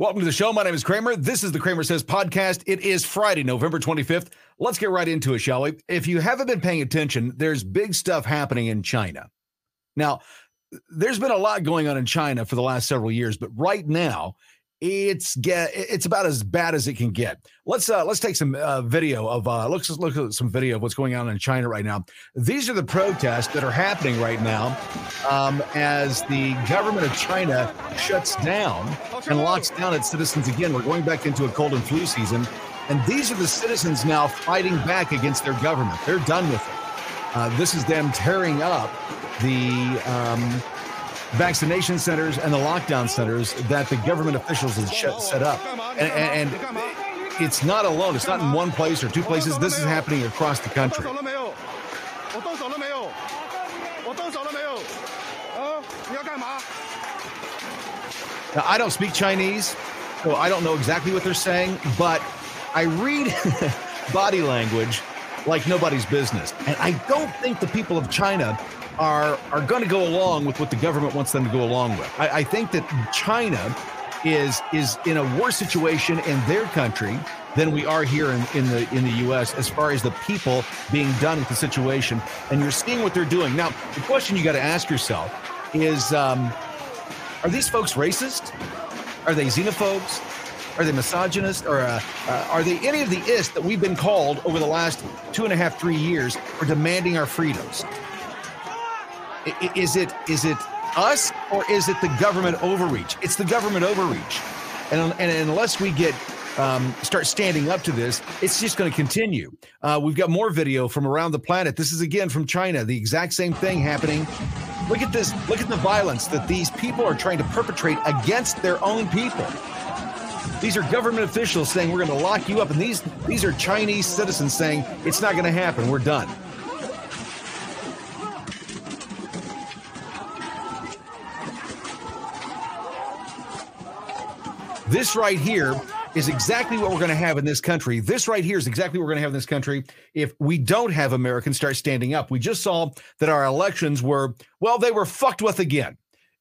Welcome to the show. My name is Cramer. This is the CramerSez podcast. It is Friday, November 25th. Let's get right into it, shall we? If you haven't been paying attention, there's big stuff happening in China. Now, there's been a lot going on in China for the last several years, but right now, it's get it's about as bad as it can get. Let's uh let's take some uh, video of uh let's look at some video of what's going on in China right now. These are the protests that are happening right now um, as the government of China shuts down and locks down its citizens again. We're going back into a cold and flu season, and these are the citizens now fighting back against their government. They're done with it. Uh, this is them tearing up the um, vaccination centers and the lockdown centers that the government officials have set up. And, and, it's not alone. It's not in one place or two places. This is happening across the country. Now, I don't speak Chinese, so I don't know exactly what they're saying, but I read body language like nobody's business. And I don't think the people of China are are going to go along with what the government wants them to go along with. I, I think that China is is in a worse situation in their country than we are here in, in the in the U.S. as far as the people being done with the situation, and you're seeing what they're doing now. The question you got to ask yourself is: um, Are these folks racist? Are they xenophobes? Are they misogynist? Or uh, uh, are they any of the ist that we've been called over the last two and a half, three years for demanding our freedoms? Is it is it us or is it the government overreach? It's the government overreach, and and unless we get um, start standing up to this, it's just going to continue. Uh, we've got more video from around the planet. This is again from China. The exact same thing happening. Look at this. Look at the violence that these people are trying to perpetrate against their own people. These are government officials saying we're going to lock you up, and these these are Chinese citizens saying it's not going to happen. We're done. This right here is exactly what we're going to have in this country. This right here is exactly what we're going to have in this country if we don't have Americans start standing up. We just saw that our elections were, well, they were fucked with again.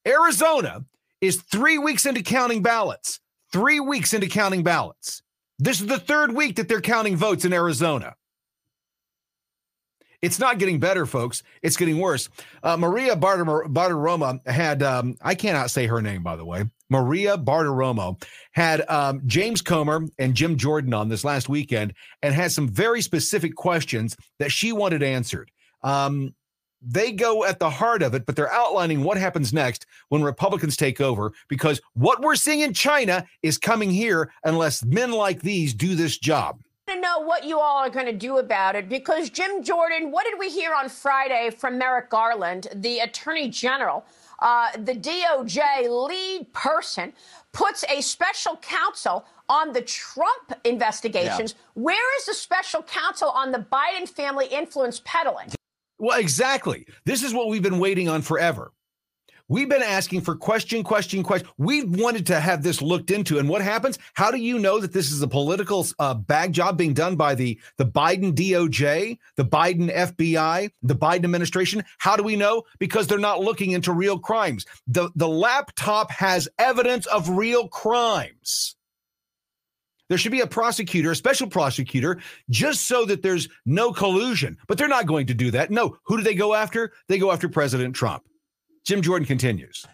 Arizona is three weeks into counting ballots. Three weeks into counting ballots. This is the third week that they're counting votes in Arizona. It's not getting better, folks. It's getting worse. Uh, Maria Bartiromo had, um, I cannot say her name, by the way. Maria Bartiromo had um, James Comer and Jim Jordan on this last weekend and had some very specific questions that she wanted answered. Um, they go at the heart of it, but they're outlining what happens next when Republicans take over because what we're seeing in China is coming here unless men like these do this job to know what you all are going to do about it because Jim Jordan, what did we hear on Friday from Merrick Garland, the Attorney General? Uh, the DOJ lead person puts a special counsel on the Trump investigations. Yeah. Where is the special counsel on the Biden family influence peddling? Well, exactly. This is what we've been waiting on forever. We've been asking for question, question, question. We wanted to have this looked into. And what happens? How do you know that this is a political uh, bag job being done by the, the Biden DOJ, the Biden FBI, the Biden administration? How do we know? Because they're not looking into real crimes. The, the laptop has evidence of real crimes. There should be a prosecutor, a special prosecutor, just so that there's no collusion. But they're not going to do that. No. Who do they go after? They go after President Trump. Jim Jordan continues.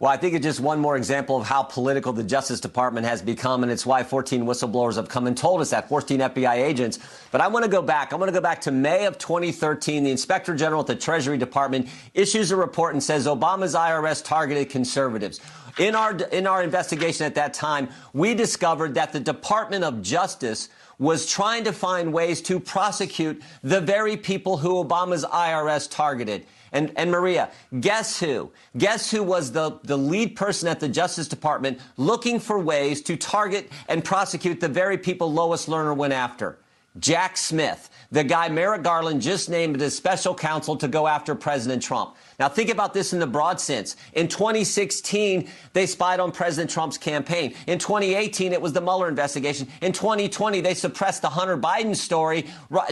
Well, I think it's just one more example of how political the Justice Department has become, and it's why 14 whistleblowers have come and told us that 14 FBI agents. But I want to go back. I want to go back to May of 2013. The Inspector General at the Treasury Department issues a report and says Obama's IRS targeted conservatives. In our in our investigation at that time, we discovered that the Department of Justice was trying to find ways to prosecute the very people who Obama's IRS targeted. And, and Maria, guess who? Guess who was the, the lead person at the Justice Department looking for ways to target and prosecute the very people Lois Lerner went after? Jack Smith, the guy Merrick Garland just named as special counsel to go after President Trump. Now, think about this in the broad sense. In 2016, they spied on President Trump's campaign. In 2018, it was the Mueller investigation. In 2020, they suppressed the Hunter Biden story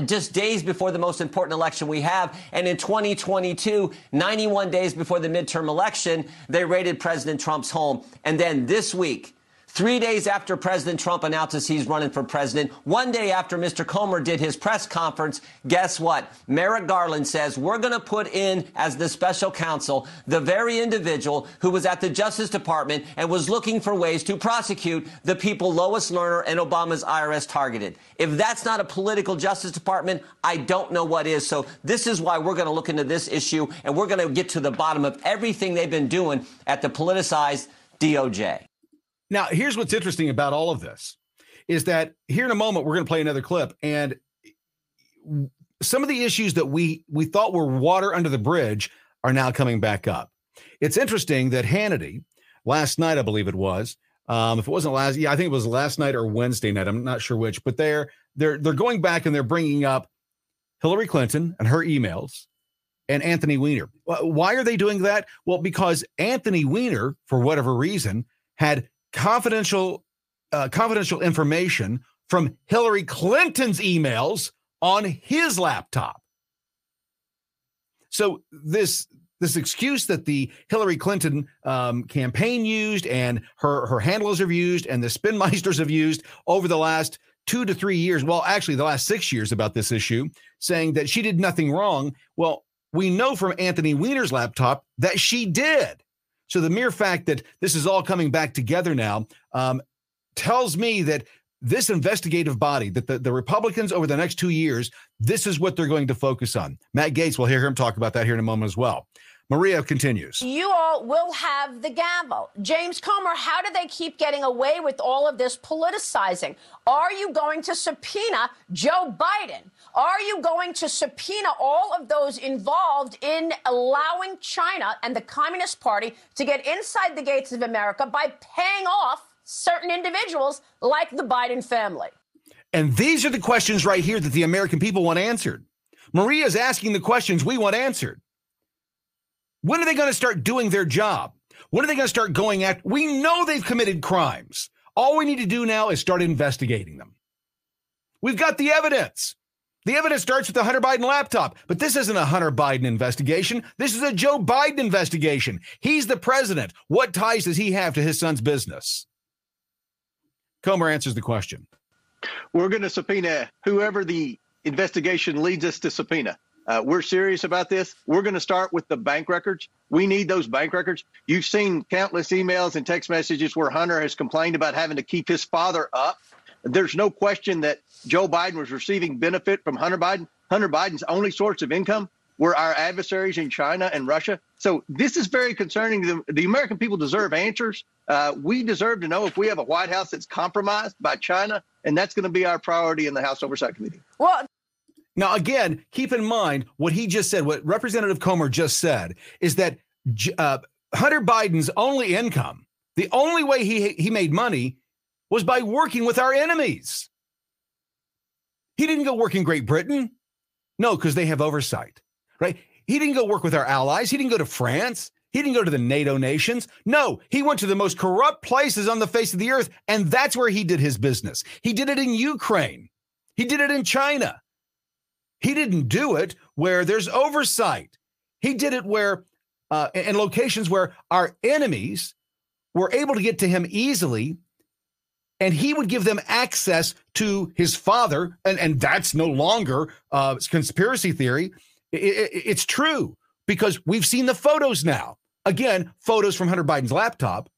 just days before the most important election we have. And in 2022, 91 days before the midterm election, they raided President Trump's home. And then this week, Three days after President Trump announces he's running for president, one day after Mr. Comer did his press conference, guess what? Merrick Garland says we're going to put in as the special counsel the very individual who was at the Justice Department and was looking for ways to prosecute the people Lois Lerner and Obama's IRS targeted. If that's not a political Justice Department, I don't know what is. So this is why we're going to look into this issue and we're going to get to the bottom of everything they've been doing at the politicized DOJ. Now, here's what's interesting about all of this is that here in a moment we're going to play another clip and some of the issues that we we thought were water under the bridge are now coming back up. It's interesting that Hannity last night, I believe it was, um, if it wasn't last, yeah, I think it was last night or Wednesday night. I'm not sure which, but they're they're they're going back and they're bringing up Hillary Clinton and her emails and Anthony Weiner. Why are they doing that? Well, because Anthony Weiner, for whatever reason, had confidential uh, confidential information from Hillary Clinton's emails on his laptop. So this this excuse that the Hillary Clinton um, campaign used and her her handlers have used and the spinmeisters have used over the last two to three years, well, actually the last six years about this issue, saying that she did nothing wrong. Well, we know from Anthony Weiner's laptop that she did. So the mere fact that this is all coming back together now um, tells me that this investigative body, that the, the Republicans over the next two years, this is what they're going to focus on. Matt Gaetz, we'll hear him talk about that here in a moment as well. Maria continues. You all will have the gavel. James Comer, how do they keep getting away with all of this politicizing? Are you going to subpoena Joe Biden? Are you going to subpoena all of those involved in allowing China and the Communist Party to get inside the gates of America by paying off certain individuals like the Biden family? And these are the questions right here that the American people want answered. Maria is asking the questions we want answered. When are they going to start doing their job? When are they going to start going at? We know they've committed crimes. All we need to do now is start investigating them. We've got the evidence. The evidence starts with the Hunter Biden laptop, but this isn't a Hunter Biden investigation. This is a Joe Biden investigation. He's the president. What ties does he have to his son's business? Comer answers the question. We're going to subpoena whoever the investigation leads us to subpoena. Uh, we're serious about this. We're going to start with the bank records. We need those bank records. You've seen countless emails and text messages where Hunter has complained about having to keep his father up. There's no question that Joe Biden was receiving benefit from Hunter Biden. Hunter Biden's only source of income were our adversaries in China and Russia. So this is very concerning. The, the American people deserve answers. Uh, we deserve to know if we have a White House that's compromised by China, and that's going to be our priority in the House Oversight Committee. Well, now, again, keep in mind what he just said, what Representative Comer just said, is that uh, Hunter Biden's only income, the only way he, he made money was by working with our enemies. He didn't go work in Great Britain. No, because they have oversight, right? He didn't go work with our allies. He didn't go to France. He didn't go to the NATO nations. No, he went to the most corrupt places on the face of the earth. And that's where he did his business. He did it in Ukraine, he did it in China. He didn't do it where there's oversight. He did it where, uh, in locations where our enemies were able to get to him easily, and he would give them access to his father. And, and that's no longer uh, conspiracy theory. It, it, it's true because we've seen the photos now. Again, photos from Hunter Biden's laptop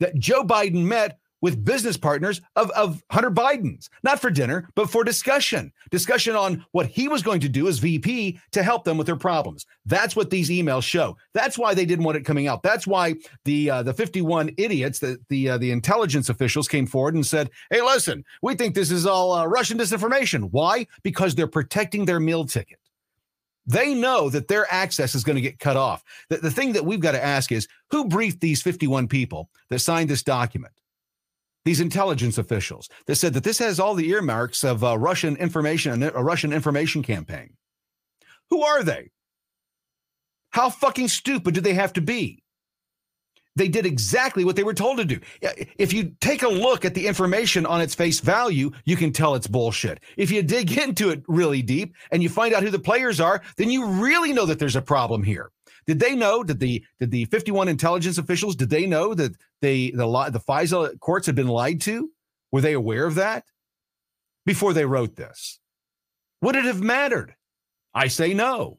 that Joe Biden met with business partners of, of Hunter Biden's, not for dinner, but for discussion, discussion on what he was going to do as VP to help them with their problems. That's what these emails show. That's why they didn't want it coming out. That's why the uh, the 51 idiots, the the uh, the intelligence officials came forward and said, "Hey, listen, we think this is all uh, Russian disinformation. Why? Because they're protecting their meal ticket." They know that their access is going to get cut off. The, the thing that we've got to ask is who briefed these 51 people that signed this document? These intelligence officials that said that this has all the earmarks of uh, Russian information, a Russian information campaign. Who are they? How fucking stupid do they have to be? They did exactly what they were told to do. If you take a look at the information on its face value, you can tell it's bullshit. If you dig into it really deep and you find out who the players are, then you really know that there's a problem here. Did they know that the did the 51 intelligence officials did they know that they the the FISA courts had been lied to? Were they aware of that before they wrote this? Would it have mattered? I say no.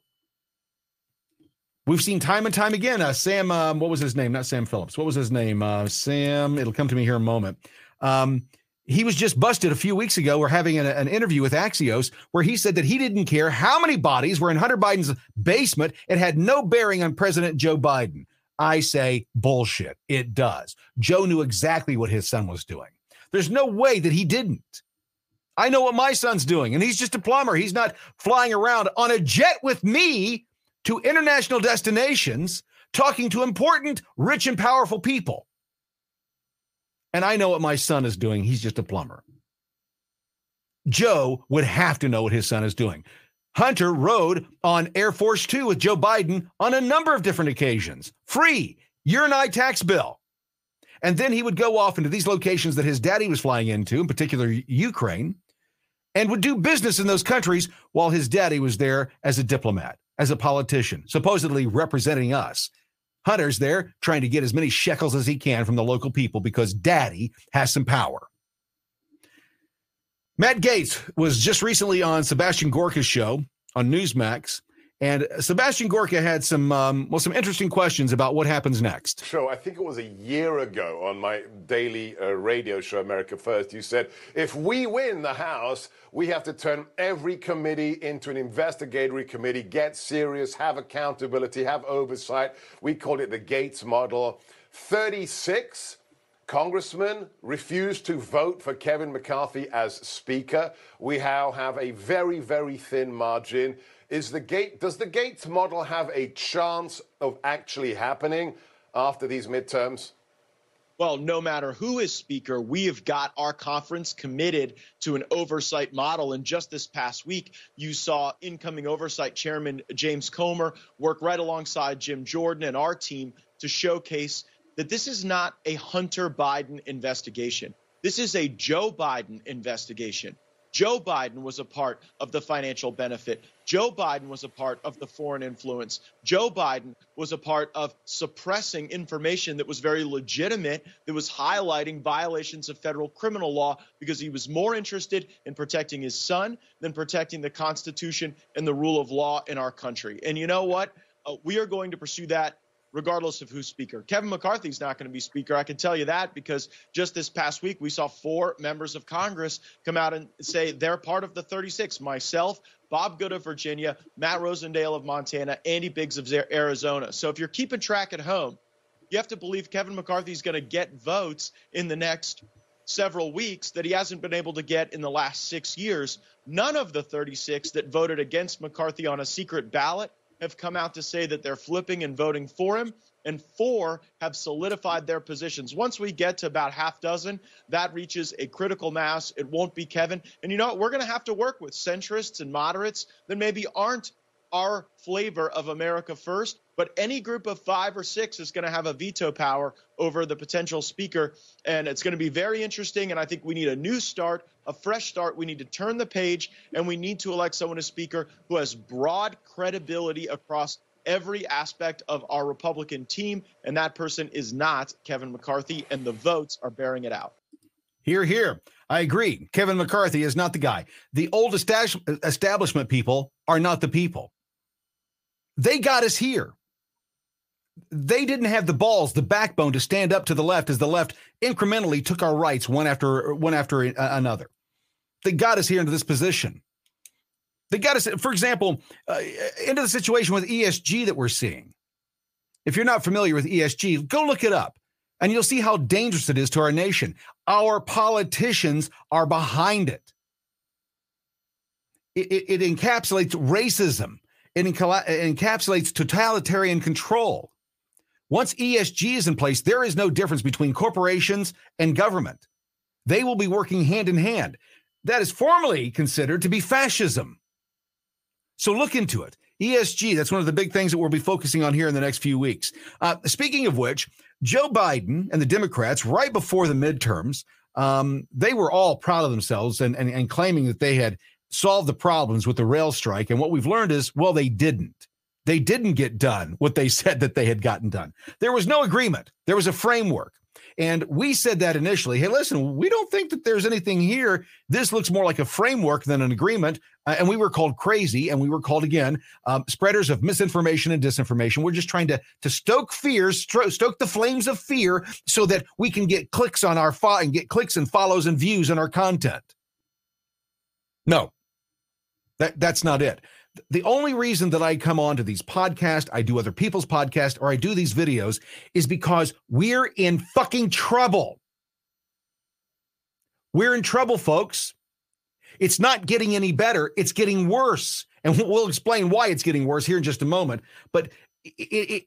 We've seen time and time again. Uh, Sam, um, what was his name? Not Sam Phillips. What was his name? Uh, Sam. It'll come to me here in a moment. Um, he was just busted a few weeks ago. We're having an, an, interview with Axios where he said that he didn't care how many bodies were in Hunter Biden's basement. It had no bearing on President Joe Biden. I say bullshit. It does. Joe knew exactly what his son was doing. There's no way that he didn't. I know what my son's doing, and he's just a plumber. He's not flying around on a jet with me to international destinations talking to important, rich, and powerful people. And I know what my son is doing. He's just a plumber. Joe would have to know what his son is doing. Hunter rode on Air Force Two with Joe Biden on a number of different occasions. Free, year and I tax bill. And then he would go off into these locations that his daddy was flying into, in particular Ukraine, and would do business in those countries while his daddy was there as a diplomat, as a politician, supposedly representing us. Hunter's there trying to get as many shekels as he can from the local people because daddy has some power. Matt Gaetz was just recently on Sebastian Gorka's show on Newsmax, and Sebastian Gorka had some um, well some interesting questions about what happens next. Show I think it was a year ago on my daily uh, radio show America First. You said if we win the House, we have to turn every committee into an investigatory committee, get serious, have accountability, have oversight. We called it the Gaetz model. Thirty-six. Congressmen refused to vote for Kevin McCarthy as Speaker. We now have a very, very thin margin. Is the gate does the Gaetz model have a chance of actually happening after these midterms? Well, no matter who is speaker, we have got our conference committed to an oversight model. And just this past week, you saw incoming oversight chairman James Comer work right alongside Jim Jordan and our team to showcase that this is not a Hunter Biden investigation. This is a Joe Biden investigation. Joe Biden was a part of the financial benefit. Joe Biden was a part of the foreign influence. Joe Biden was a part of suppressing information that was very legitimate, that was highlighting violations of federal criminal law because he was more interested in protecting his son than protecting the Constitution and the rule of law in our country. And you know what? Uh, we are going to pursue that regardless of who's speaker. Kevin McCarthy's not going to be speaker. I can tell you that because just this past week we saw four members of Congress come out and say they're part of the 36. Myself, Bob Good of Virginia, Matt Rosendale of Montana, Andy Biggs of Arizona. So if you're keeping track at home, you have to believe Kevin McCarthy's going to get votes in the next several weeks that he hasn't been able to get in the last six years. None of the 36 that voted against McCarthy on a secret ballot have come out to say that they're flipping and voting for him, and four have solidified their positions. Once we get to about half dozen, that reaches a critical mass. It won't be Kevin. And you know what? We're going to have to work with centrists and moderates that maybe aren't our flavor of America first, but any group of five or six is going to have a veto power over the potential speaker. And it's going to be very interesting. And I think we need a new start, a fresh start. We need to turn the page, and we need to elect someone as speaker who has broad credibility across every aspect of our Republican team. And that person is not Kevin McCarthy, and the votes are bearing it out. Here, here. I agree. Kevin McCarthy is not the guy. The old establishment people are not the people. They got us here. They didn't have the balls, the backbone to stand up to the left as the left incrementally took our rights one after one after another. They got us here into this position. They got us, for example, uh, into the situation with ESG that we're seeing. If you're not familiar with ESG, go look it up and you'll see how dangerous it is to our nation. Our politicians are behind it. It, it, it encapsulates racism, it encapsulates totalitarian control. Once ESG is in place, there is no difference between corporations and government. they will be working hand in hand. That is formally considered to be fascism. So look into it. ESG, that's one of the big things that we'll be focusing on here in the next few weeks. Uh, speaking of which, Joe Biden and the Democrats, right before the midterms, um, they were all proud of themselves and, and, and claiming that they had solved the problems with the rail strike. And what we've learned is, well, they didn't. They didn't get done what they said that they had gotten done. There was no agreement, there was a framework. And we said that initially. Hey, listen, we don't think that there's anything here. This looks more like a framework than an agreement. Uh, and we were called crazy, and we were called again um, spreaders of misinformation and disinformation. We're just trying to to stoke fears, stoke the flames of fear, so that we can get clicks on our fo- and get clicks and follows and views on our content. No, that that's not it the only reason that I come on to these podcasts, I do other people's podcasts, or I do these videos is because we're in fucking trouble. We're in trouble, folks. It's not getting any better, it's getting worse. And we'll explain why it's getting worse here in just a moment. But it, it,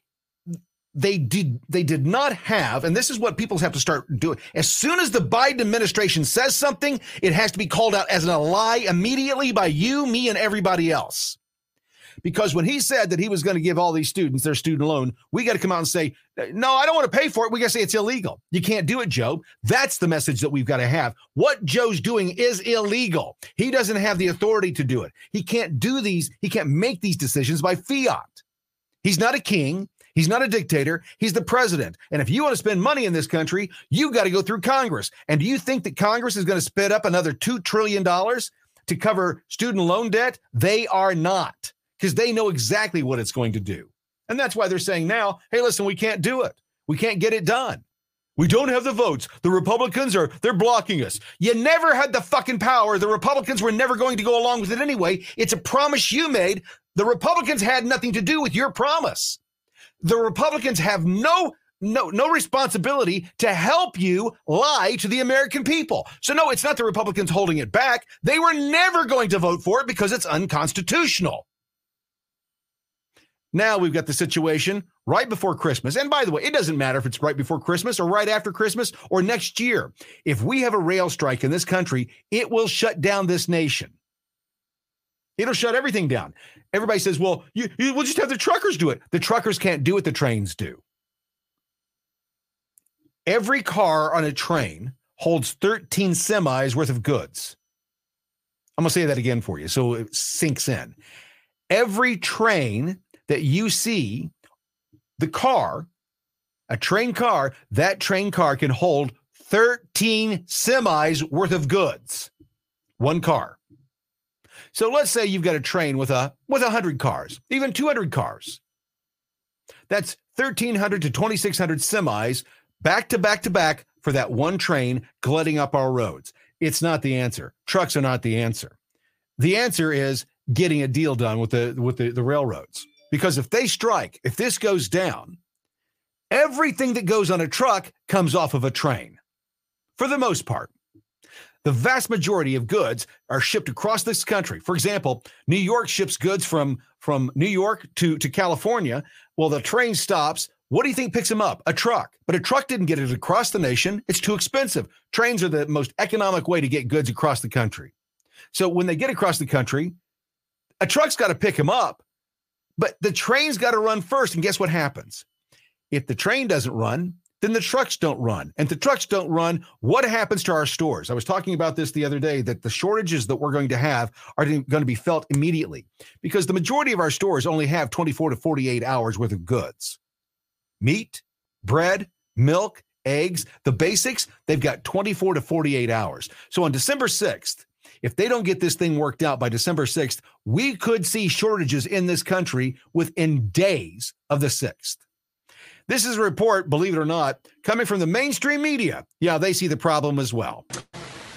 they did they did not have and this is what people have to start doing. As soon as the biden administration says something it has to be called out as a lie immediately by you me and everybody else. Because when he said that he was going to give all these students their student loan we got to come out and say no i don't want to pay for it. We got to say it's illegal. You can't do it joe. That's the message that we've got to have. What joe's doing is illegal. He doesn't have the authority to do it. He can't do these he can't make these decisions by fiat. He's not a king He's not a dictator. He's the president. And if you want to spend money in this country, you've got to go through Congress. And do you think that Congress is going to spit up another $2 trillion to cover student loan debt? They are not, because they know exactly what it's going to do. And that's why they're saying now, hey, listen, we can't do it. We can't get it done. We don't have the votes. The Republicans are, they're blocking us. You never had the fucking power. The Republicans were never going to go along with it anyway. It's a promise you made. The Republicans had nothing to do with your promise the Republicans have no no no responsibility to help you lie to the American people. So no, it's not the Republicans holding it back. They were never going to vote for it because it's unconstitutional. Now we've got the situation right before Christmas. And by the way, it doesn't matter if it's right before Christmas or right after Christmas or next year. If we have a rail strike in this country, it will shut down this nation. It'll shut everything down. Everybody says, well, you, you, we'll just have the truckers do it. The truckers can't do what the trains do. Every car on a train holds 13 semis worth of goods. I'm going to say that again for you so it sinks in. Every train that you see, the car, a train car, that train car can hold 13 semis worth of goods. One car. So let's say you've got a train with a with 100 cars, even 200 cars. That's 1300 to 2600 semis back to back to back for that one train glutting up our roads. It's not the answer. Trucks are not the answer. The answer is getting a deal done with the with the, the railroads. Because if they strike, if this goes down, everything that goes on a truck comes off of a train for the most part the vast majority of goods are shipped across this country. For example, New York ships goods from from New York to to California. Well, the train stops. What do you think picks them up? A truck. But a truck didn't get it across the nation. It's too expensive. Trains are the most economic way to get goods across the country. So when they get across the country, a truck's got to pick them up, but the train's got to run first. And guess what happens? If the train doesn't run, then the trucks don't run. And the trucks don't run, what happens to our stores? I was talking about this the other day that the shortages that we're going to have are going to be felt immediately because the majority of our stores only have 24 to 48 hours worth of goods. Meat, bread, milk, eggs, the basics, they've got 24 to 48 hours. So on December 6th, if they don't get this thing worked out by December 6th, we could see shortages in this country within days of the 6th. This is a report, believe it or not, coming from the mainstream media. Yeah, they see the problem as well.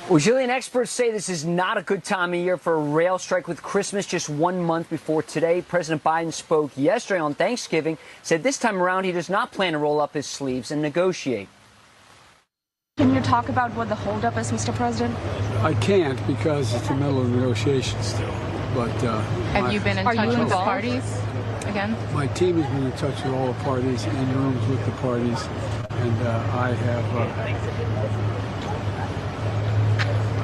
Well, Julian, experts say this is not a good time of year for a rail strike with Christmas just one month before today. President Biden spoke yesterday on Thanksgiving, said this time around he does not plan to roll up his sleeves and negotiate. Can you talk about what the holdup is, Mr. President? I can't because it's the middle of negotiations still. But uh, have my, you been in touch with the parties? Again? My team has been in touch with all the parties, in rooms with the parties, and uh, I have. Uh,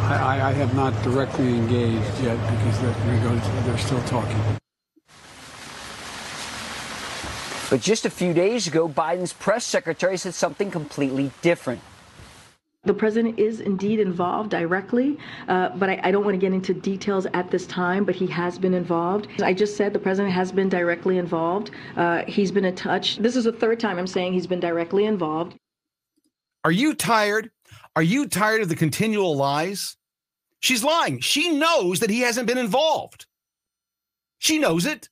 I, I have not directly engaged yet because they're, they're still talking. But just a few days ago, Biden's press secretary said something completely different. The president is indeed involved directly, uh, but I, I, don't want to get into details at this time. But he has been involved. I just said the president has been directly involved. Uh, he's been in touch. This is the third time I'm saying he's been directly involved. Are you tired? Are you tired of the continual lies? She's lying. She knows that he hasn't been involved. She knows it.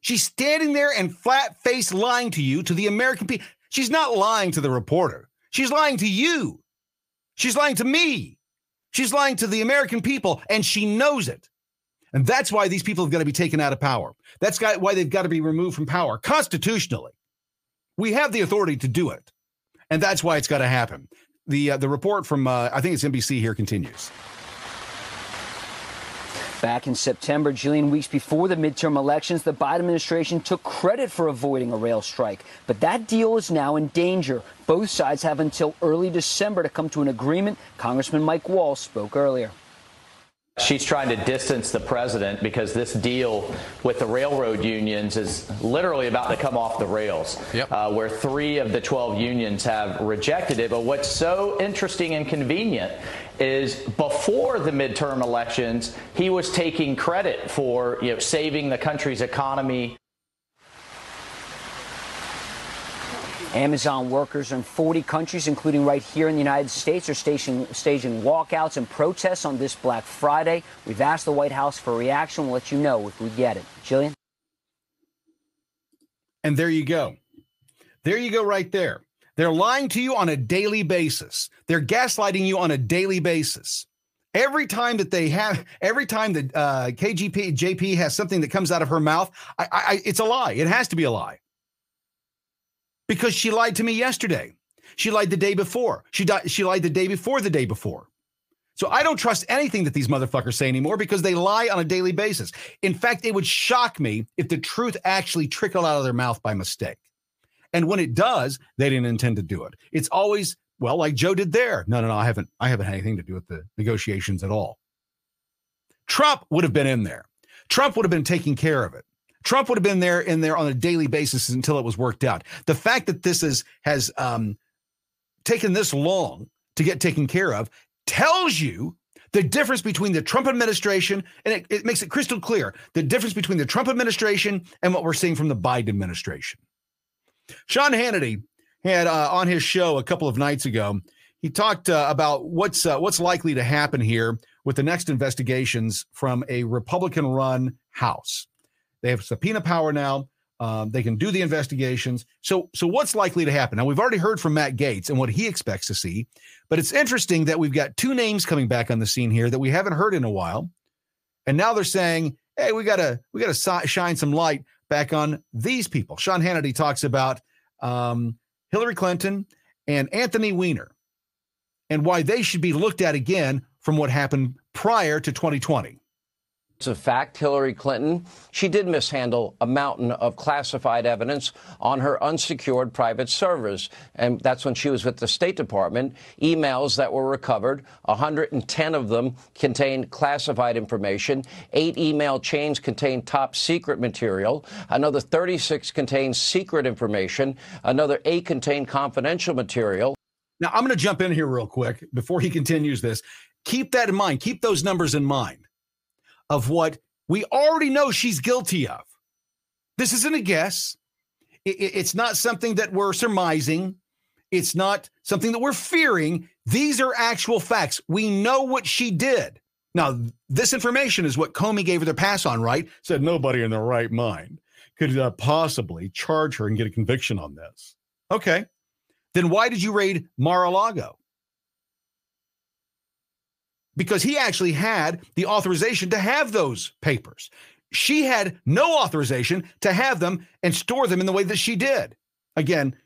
She's standing there and flat face lying to you, to the American people. She's not lying to the reporter. She's lying to you. She's lying to me. She's lying to the American people, and she knows it. And that's why these people have got to be taken out of power. That's why they've got to be removed from power constitutionally. We have the authority to do it, and that's why it's got to happen. The uh, the report from uh, I think it's NBC here continues. Back in September, Jillian, weeks before the midterm elections, the Biden administration took credit for avoiding a rail strike. But that deal is now in danger. Both sides have until early December to come to an agreement. Congressman Mike Waltz spoke earlier. She's trying to distance the president because this deal with the railroad unions is literally about to come off the rails, yep. uh, where three of the 12 unions have rejected it. But what's so interesting and convenient is before the midterm elections, he was taking credit for you know, saving the country's economy. Amazon workers in 40 countries, including right here in the United States, are staging, staging walkouts and protests on this Black Friday. We've asked the White House for a reaction. We'll let you know if we get it. Jillian? And there you go. There you go, right there. They're lying to you on a daily basis. They're gaslighting you on a daily basis. Every time that they have, every time that uh, KGP JP has something that comes out of her mouth, I, I, it's a lie. It has to be a lie because she lied to me yesterday. She lied the day before. She died, she lied the day before the day before. So I don't trust anything that these motherfuckers say anymore because they lie on a daily basis. In fact, it would shock me if the truth actually trickled out of their mouth by mistake. And when it does, they didn't intend to do it. It's always, well, like Joe did there. No, no, no, I haven't I haven't had anything to do with the negotiations at all. Trump would have been in there. Trump would have been taking care of it. Trump would have been there in there on a daily basis until it was worked out. The fact that this is has um, taken this long to get taken care of tells you the difference between the Trump administration, and it, it makes it crystal clear the difference between the Trump administration and what we're seeing from the Biden administration. Sean Hannity had uh, on his show a couple of nights ago. He talked uh, about what's uh, what's likely to happen here with the next investigations from a Republican-run House. They have subpoena power now. Um, they can do the investigations. So, so what's likely to happen? Now, we've already heard from Matt Gaetz and what he expects to see, but it's interesting that we've got two names coming back on the scene here that we haven't heard in a while, and now they're saying, "Hey, we gotta we gotta shine some light back on these people. Sean Hannity talks about um, Hillary Clinton and Anthony Weiner and why they should be looked at again from what happened prior to 2020. It's a fact, Hillary Clinton, she did mishandle a mountain of classified evidence on her unsecured private servers. And that's when she was with the State Department. Emails that were recovered, 110 of them contained classified information. Eight email chains contained top secret material. Another 36 contained secret information. Another eight contained confidential material. Now, I'm going to jump in here real quick before he continues this. Keep that in mind. Keep those numbers in mind of what we already know she's guilty of. This isn't a guess. It's not something that we're surmising. It's not something that we're fearing. These are actual facts. We know what she did. Now, this information is what Comey gave her the pass on, right? Said nobody in their right mind could uh, possibly charge her and get a conviction on this. Okay. Then why did you raid Mar a Lago? Because he actually had the authorization to have those papers. She had no authorization to have them and store them in the way that she did. Again,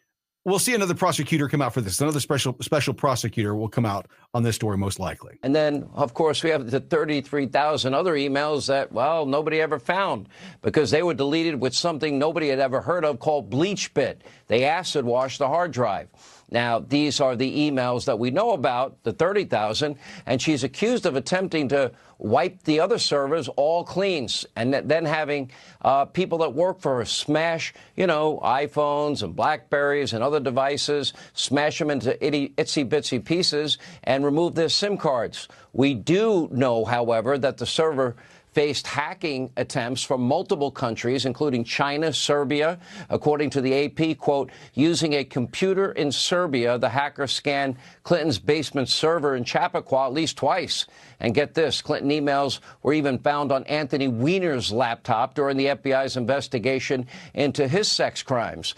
we'll see another prosecutor come out for this. Another special special prosecutor will come out on this story, most likely. And then, of course, we have the 33,000 other emails that, well, nobody ever found because they were deleted with something nobody had ever heard of called BleachBit. They acid washed the hard drive. Now, these are the emails that we know about, the 30,000, and she's accused of attempting to wipe the other servers all clean and then having uh, people that work for her smash, you know, iPhones and Blackberries and other devices, smash them into itty, itsy bitsy pieces and remove their SIM cards. We do know, however, that the server faced hacking attempts from multiple countries, including China, Serbia. According to the AP, quote, using a computer in Serbia, the hacker scanned Clinton's basement server in Chappaqua at least twice. And get this, Clinton emails were even found on Anthony Weiner's laptop during the FBI's investigation into his sex crimes.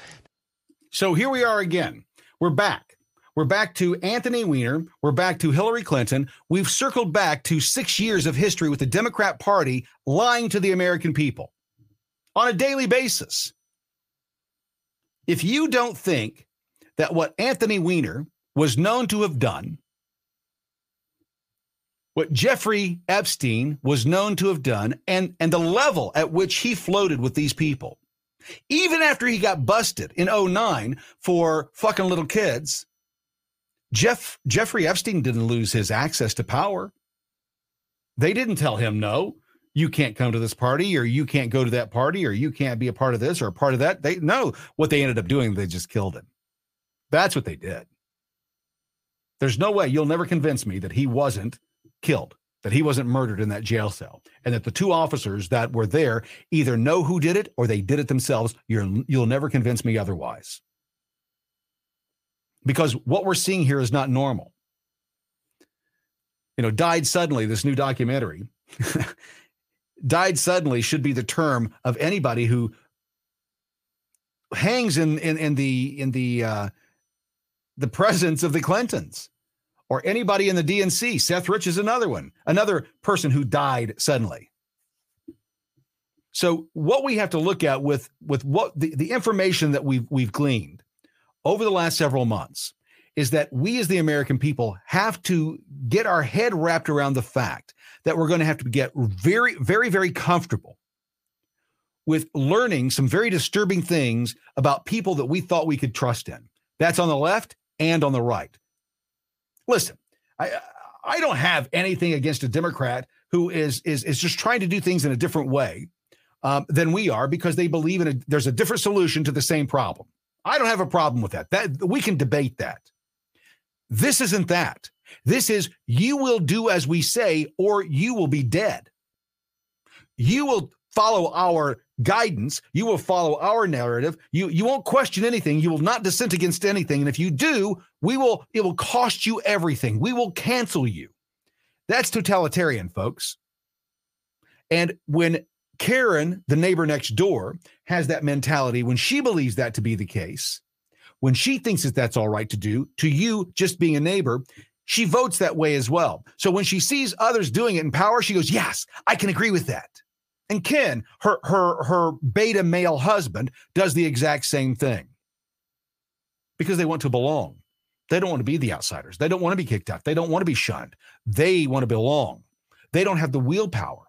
So here we are again. We're back. We're back to Anthony Weiner. We're back to Hillary Clinton. We've circled back to six years of history with the Democrat Party lying to the American people on a daily basis. If you don't think that what Anthony Weiner was known to have done, what Jeffrey Epstein was known to have done, and, and the level at which he floated with these people, even after he got busted in 09 for fucking little kids, Jeff Jeffrey Epstein didn't lose his access to power. They didn't tell him no, you can't come to this party or you can't go to that party or you can't be a part of this or a part of that. They know what they ended up doing, they just killed him. That's what they did. There's no way you'll never convince me that he wasn't killed, that he wasn't murdered in that jail cell, and that the two officers that were there either know who did it or they did it themselves. You're, you'll never convince me otherwise because what we're seeing here is not normal. You know, died suddenly, this new documentary, died suddenly should be the term of anybody who hangs in in, in the in the uh, the presence of the Clintons or anybody in the DNC. Seth Rich is another one, another person who died suddenly. So what we have to look at with with what the, the information that we've we've gleaned over the last several months is that we as the American people have to get our head wrapped around the fact that we're going to have to get very, very, very comfortable with learning some very disturbing things about people that we thought we could trust in. That's on the left and on the right. Listen, I I don't have anything against a Democrat who is is is just trying to do things in a different way um, than we are because they believe in a there's a different solution to the same problem. I don't have a problem with that. That we can debate that. This isn't that. This is you will do as we say or you will be dead. You will follow our guidance, you will follow our narrative. You you won't question anything, you will not dissent against anything, and if you do, we will it will cost you everything. We will cancel you. That's totalitarian, folks. And when Karen, the neighbor next door, has that mentality when she believes that to be the case, when she thinks that that's all right to do, to you just being a neighbor, she votes that way as well. So when she sees others doing it in power, she goes, "Yes, I can agree with that." And Ken, her her her beta male husband, does the exact same thing because they want to belong. They don't want to be the outsiders. They don't want to be kicked out. They don't want to be shunned. They want to belong. They don't have the willpower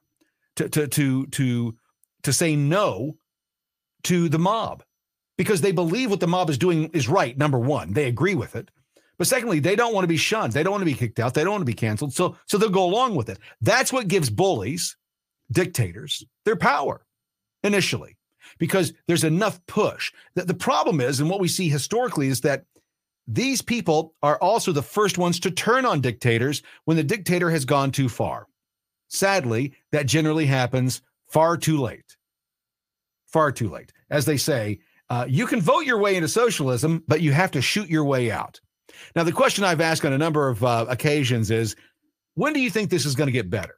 to to to to to say no to the mob because they believe what the mob is doing is right. Number one, they agree with it. But secondly, they don't want to be shunned. They don't want to be kicked out. They don't want to be canceled. So so they'll go along with it. That's what gives bullies, dictators, their power initially because there's enough push. The, the problem is, and what we see historically is that these people are also the first ones to turn on dictators when the dictator has gone too far. Sadly, that generally happens far too late. Far too late. As they say, uh, you can vote your way into socialism, but you have to shoot your way out. Now, the question I've asked on a number of uh, occasions is when do you think this is going to get better?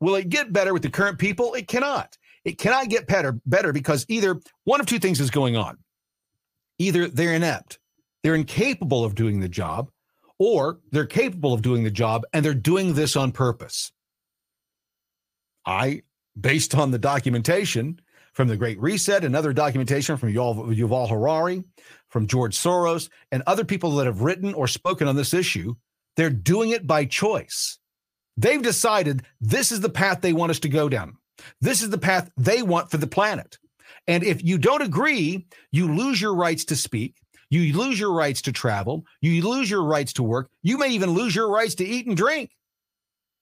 Will it get better with the current people? It cannot. It cannot get better, better because either one of two things is going on. Either they're inept, they're incapable of doing the job, or they're capable of doing the job and they're doing this on purpose. I, based on the documentation from the Great Reset and other documentation from Yuval, Yuval Harari, from George Soros, and other people that have written or spoken on this issue, They're doing it by choice. They've decided this is the path they want us to go down. This is the path they want for the planet. And if you don't agree, you lose your rights to speak. You lose your rights to travel. You lose your rights to work. You may even lose your rights to eat and drink.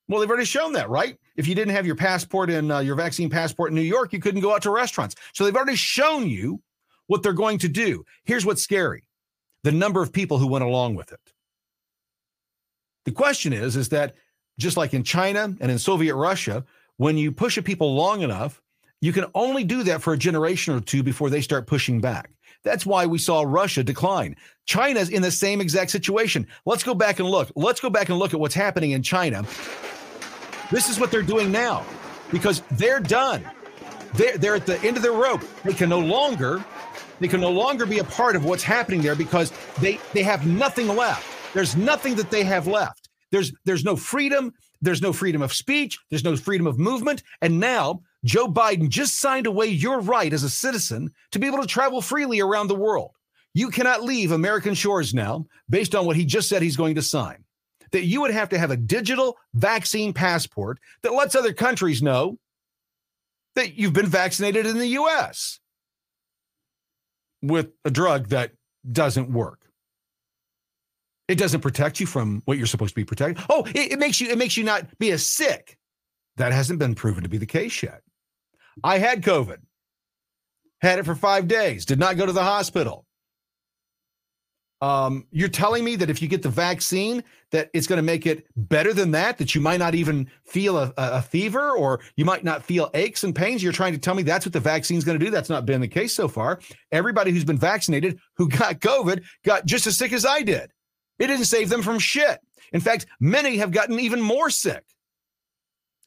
Well, they've already shown that, right? If you didn't have your passport and uh, your vaccine passport in New York, you couldn't go out to restaurants. So they've already shown you what they're going to do. Here's what's scary the number of people who went along with it. The question is, is that just like in China and in Soviet Russia, when you push a people long enough, you can only do that for a generation or two before they start pushing back. That's why we saw Russia decline. China's in the same exact situation. Let's go back and look. Let's go back and look at what's happening in China. This is what they're doing now because they're done. They're, they're at the end of their rope. They can no longer they can no longer be a part of what's happening there because they they have nothing left. There's nothing that they have left. There's there's no freedom. There's no freedom of speech. There's no freedom of movement. And now Joe Biden just signed away your right as a citizen to be able to travel freely around the world. You cannot leave American shores now based on what he just said he's going to sign. That you would have to have a digital vaccine passport that lets other countries know that you've been vaccinated in the US with a drug that doesn't work. It doesn't protect you from what you're supposed to be protected. Oh, it, it, makes you it makes you not be as sick. That hasn't been proven to be the case yet. I had COVID. Had it for 5 days. Did not go to the hospital. Um, you're telling me that if you get the vaccine, that it's going to make it better than that. That you might not even feel a, a, fever, or you might not feel aches and pains. You're trying to tell me that's what the vaccine is going to do. That's not been the case so far. Everybody who's been vaccinated who got COVID got just as sick as I did. It didn't save them from shit. In fact, many have gotten even more sick.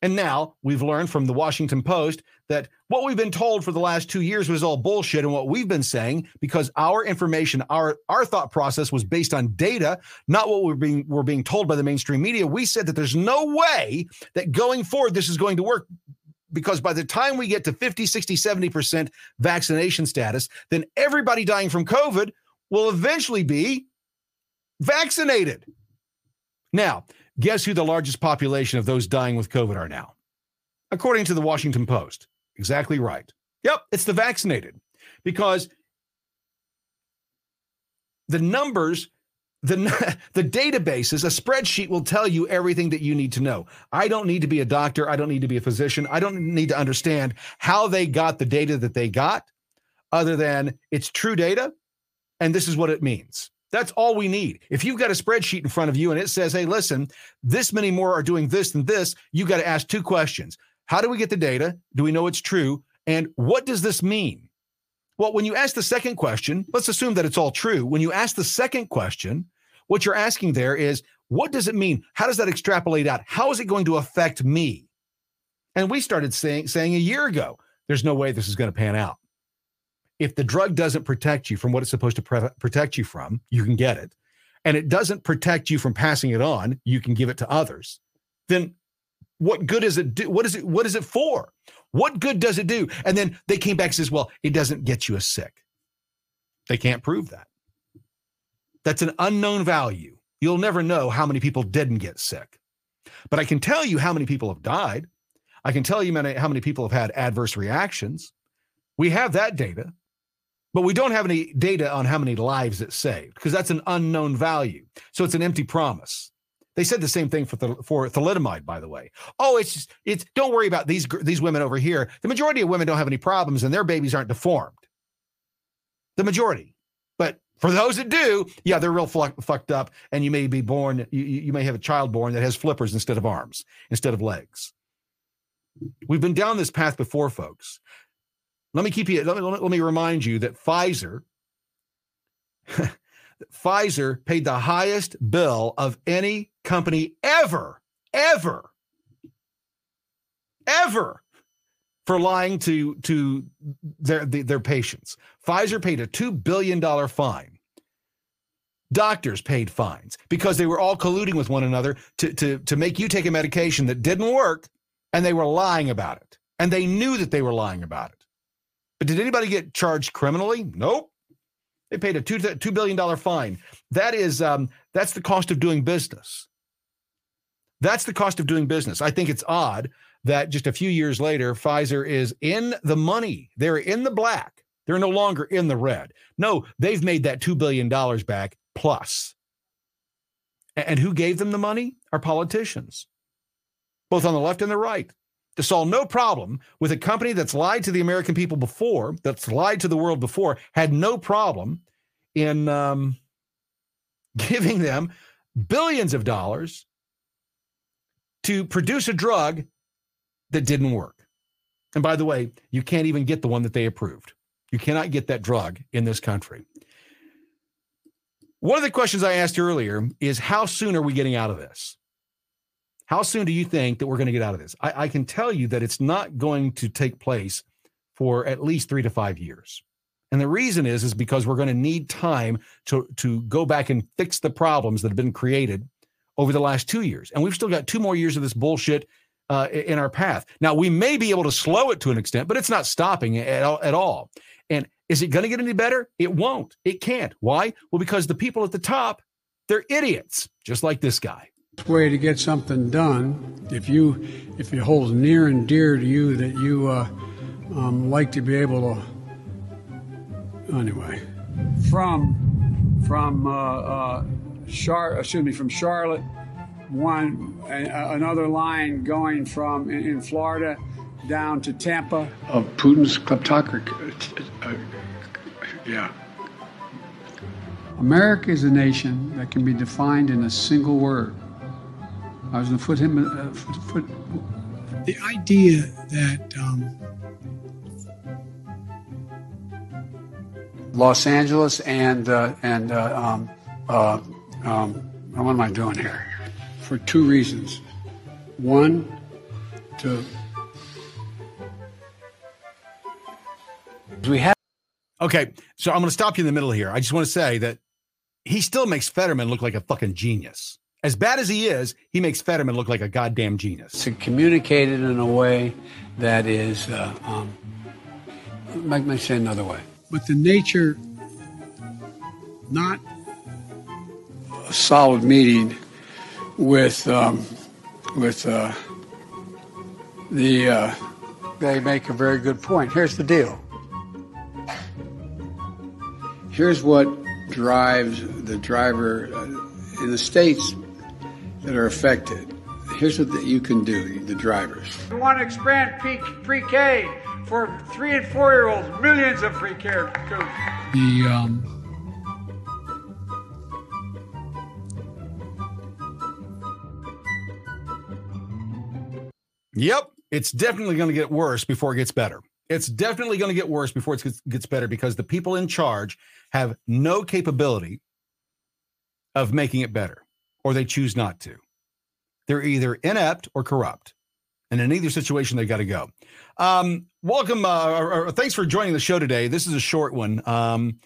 And now we've learned from the Washington Post that what we've been told for the last two years was all bullshit. And what we've been saying, because our information, our, our thought process was based on data, not what we're being, we're being told by the mainstream media. We said that there's no way that going forward this is going to work because by the time we get to 50, 60, 70% vaccination status, then everybody dying from COVID will eventually be vaccinated. Now, guess who the largest population of those dying with COVID are now? According to the Washington Post. Exactly right. Yep, it's the vaccinated. Because the numbers, the, the databases, a spreadsheet will tell you everything that you need to know. I don't need to be a doctor. I don't need to be a physician. I don't need to understand how they got the data that they got, other than it's true data, and this is what it means. That's all we need. If you've got a spreadsheet in front of you and it says, hey, listen, this many more are doing this than this, you've got to ask two questions. How do we get the data? Do we know it's true? And what does this mean? Well, when you ask the second question, let's assume that it's all true. When you ask the second question, what you're asking there is, what does it mean? How does that extrapolate out? How is it going to affect me? And we started saying, saying a year ago, there's no way this is going to pan out if the drug doesn't protect you from what it's supposed to pre- protect you from, you can get it, and it doesn't protect you from passing it on, you can give it to others. Then what good is it do? What is it? What is it for? What good does it do? And then they came back and says, well, it doesn't get you as sick. They can't prove that. That's an unknown value. You'll never know how many people didn't get sick. But I can tell you how many people have died. I can tell you how many people have had adverse reactions. We have that data. But we don't have any data on how many lives it saved because that's an unknown value. So it's an empty promise. They said the same thing for th- for thalidomide, by the way. Oh, it's just, it's don't worry about these these women over here. The majority of women don't have any problems, and their babies aren't deformed. The majority, but for those that do, yeah, they're real fl- fucked up, and you may be born. You, you may have a child born that has flippers instead of arms, instead of legs. We've been down this path before, folks. Let me keep you, let me, let me remind you that Pfizer, Pfizer paid the highest bill of any company ever, ever, ever for lying to to their their patients. Pfizer paid a two billion dollar fine. Doctors paid fines because they were all colluding with one another to, to, to make you take a medication that didn't work, and they were lying about it. And they knew that they were lying about it. But did anybody get charged criminally? Nope. They paid a two two billion dollar fine. That is um, that's the cost of doing business. That's the cost of doing business. I think it's odd that just a few years later, Pfizer is in the money. They're in the black. They're no longer in the red. No, they've made that $2 billion back plus. And who gave them the money? Our politicians, both on the left and the right. To solve no problem with a company that's lied to the American people before, that's lied to the world before, had no problem in um, giving them billions of dollars to produce a drug that didn't work. And by the way, you can't even get the one that they approved. You cannot get that drug in this country. One of the questions I asked earlier is how soon are we getting out of this? How soon do you think that we're going to get out of this? I, I can tell you that it's not going to take place for at least three to five years. And the reason is, is because we're going to need time to, to go back and fix the problems that have been created over the last two years. And we've still got two more years of this bullshit uh, in our path. Now, we may be able to slow it to an extent, but it's not stopping at, at all. And is it going to get any better? It won't. It can't. Why? Well, because the people at the top, they're idiots, just like this guy. Way to get something done. If you if it holds near and dear to you that you uh, um, like to be able to. Anyway, from from uh, uh, Char, excuse me, from Charlotte, one another line going from in, in Florida down to Tampa. Of Putin's kleptocracy. Uh, yeah. America is a nation that can be defined in a single word. I was going to put him. Uh, foot, the idea that um, Los Angeles and uh, and uh, um, uh, um, what am I doing here? For two reasons. One, to we have. Okay, so I'm going to stop you in the middle here. I just want to say that he still makes Fetterman look like a fucking genius. As bad as he is, he makes Fetterman look like a goddamn genius. To communicate it in a way that is, uh, um, let me say another way. But the nature, not a solid meeting with um, with uh, the. Uh, they make a very good point. Here's the deal. Here's what drives the driver uh, in the states that are affected. Here's what you can do, the drivers. We want to expand pre K for three and four year olds, millions of free care. The um, Yep, it's definitely going to get worse before it gets better. It's definitely going to get worse before it gets better because the people in charge have no capability of making it better, or they choose not to. They're either inept or corrupt. And in either situation, they've got to go. Um, welcome. Uh, or, or, thanks for joining the show today. This is a short one. Um,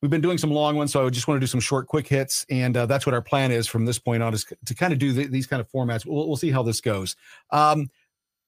we've been doing some long ones, so I just want to do some short, quick hits. And uh, that's what our plan is from this point on is to kind of do the, these kind of formats. We'll, we'll see how this goes. Um,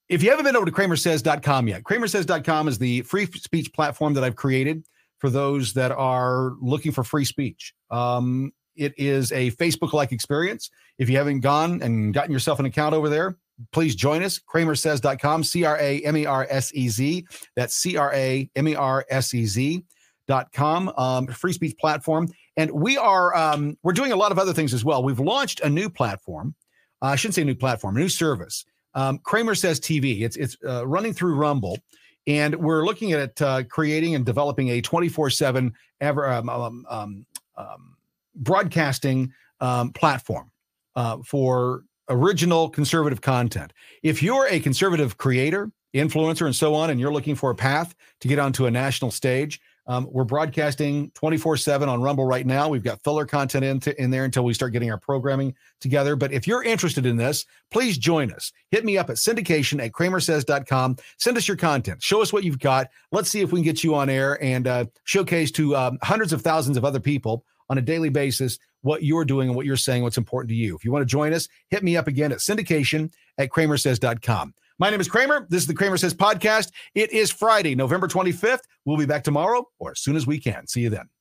if you haven't been over to cramersez.com yet, cramersez.com is the free speech platform that I've created for those that are looking for free speech. Um, it is a Facebook like experience. If you haven't gone and gotten yourself an account over there, please join us. Cramersez.com, C R A M E R S E Z. That's C R A M E R S E Z. Dot com, um, free speech platform, and we are um, we're doing a lot of other things as well. We've launched a new platform. Uh, I shouldn't say new platform, a new service um, CramerSez TV. It's it's uh, running through Rumble, and we're looking at uh, creating and developing a 24 seven ever um, um, um, um broadcasting um, platform uh, for original conservative content. If you're a conservative creator, influencer, and so on, and you're looking for a path to get onto a national stage, um, we're broadcasting 24 7 on Rumble right now. We've got filler content in, in there until we start getting our programming together. But if you're interested in this, please join us. Hit me up at syndication at cramersez.com. Send us your content. Show us what you've got. Let's see if we can get you on air and uh, showcase to um, hundreds of thousands of other people on a daily basis what you're doing and what you're saying, what's important to you. If you want to join us, hit me up again at syndication at cramersez.com. My name is Cramer. This is the CramerSez podcast. It is Friday, November 25th. We'll be back tomorrow or as soon as we can. See you then.